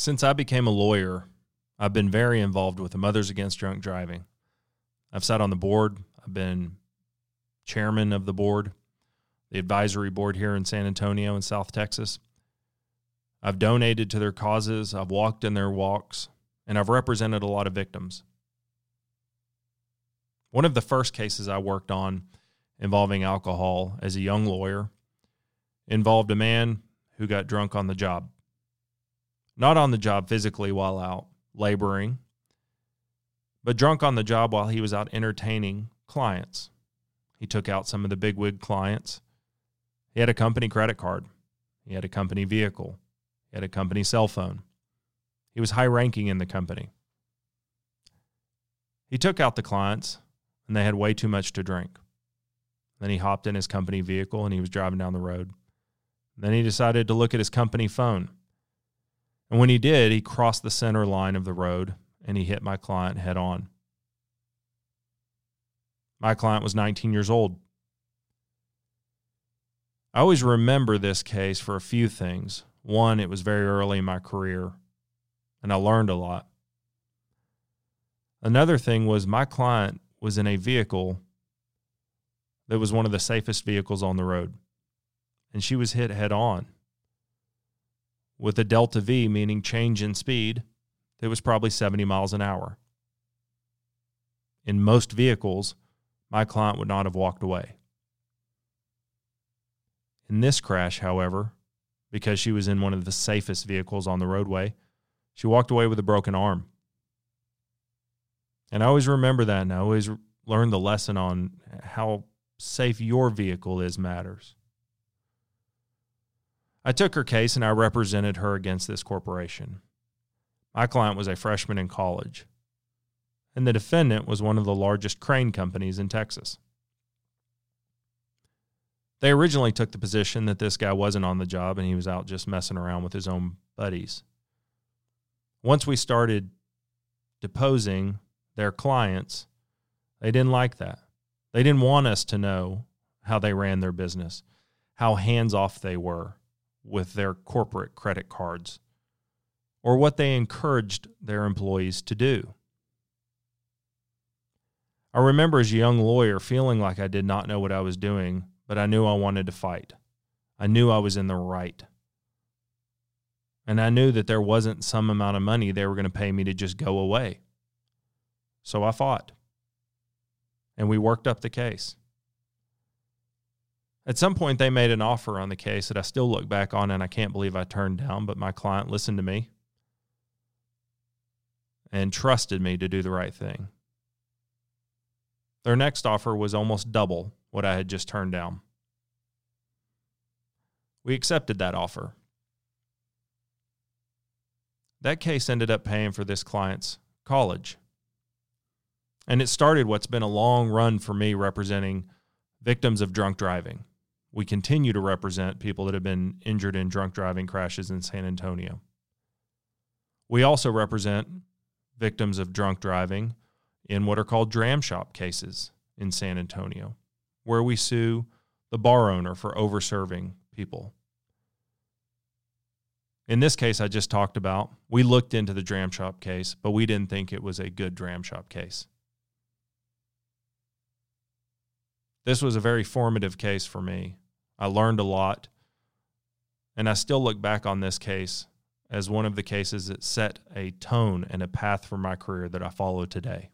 Since I became a lawyer, I've been very involved with the Mothers Against Drunk Driving. I've sat on the board, I've been chairman of the board, the advisory board here in San Antonio in South Texas. I've donated to their causes, I've walked in their walks, and I've represented a lot of victims. One of the first cases I worked on involving alcohol as a young lawyer involved a man who got drunk on the job not on the job physically while out laboring, but drunk on the job while he was out entertaining clients. He took out some of the bigwig clients. He had a company credit card, he had a company vehicle, he had a company cell phone. He was high ranking in the company. He took out the clients, and they had way too much to drink. Then he hopped in his company vehicle and he was driving down the road. Then he decided to look at his company phone and when he did, he crossed the center line of the road and he hit my client head on. My client was 19 years old. I always remember this case for a few things. One, it was very early in my career, and I learned a lot. Another thing was my client was in a vehicle that was one of the safest vehicles on the road, and she was hit head on with a delta V, meaning change in speed, it was probably 70 miles an hour. In most vehicles, my client would not have walked away. In this crash, however, because she was in one of the safest vehicles on the roadway, she walked away with a broken arm. And I always remember that and I always learn the lesson on how safe your vehicle is matters. I took her case and I represented her against this corporation. My client was a freshman in college, and the defendant was one of the largest crane companies in Texas. They originally took the position that this guy wasn't on the job and he was out just messing around with his own buddies. Once we started deposing their clients, they didn't like that. They didn't want us to know how they ran their business, how hands off they were, with their corporate credit cards or what they encouraged their employees to do. I remember as a young lawyer feeling like I did not know what I was doing, but I knew I wanted to fight. I knew I was in the right. And I knew that there wasn't some amount of money they were going to pay me to just go away. So I fought. And we worked up the case. At some point, they made an offer on the case that I still look back on and I can't believe I turned down, but my client listened to me and trusted me to do the right thing. Their next offer was almost double what I had just turned down. We accepted that offer. That case ended up paying for this client's college. And it started what's been a long run for me representing victims of drunk driving we continue to represent people that have been injured in drunk driving crashes in San Antonio. We also represent victims of drunk driving in what are called dram shop cases in San Antonio, where we sue the bar owner for overserving people. In this case, I just talked about, we looked into the dram shop case, but we didn't think it was a good dram shop case. This was a very formative case for me. I learned a lot. And I still look back on this case as one of the cases that set a tone and a path for my career that I follow today.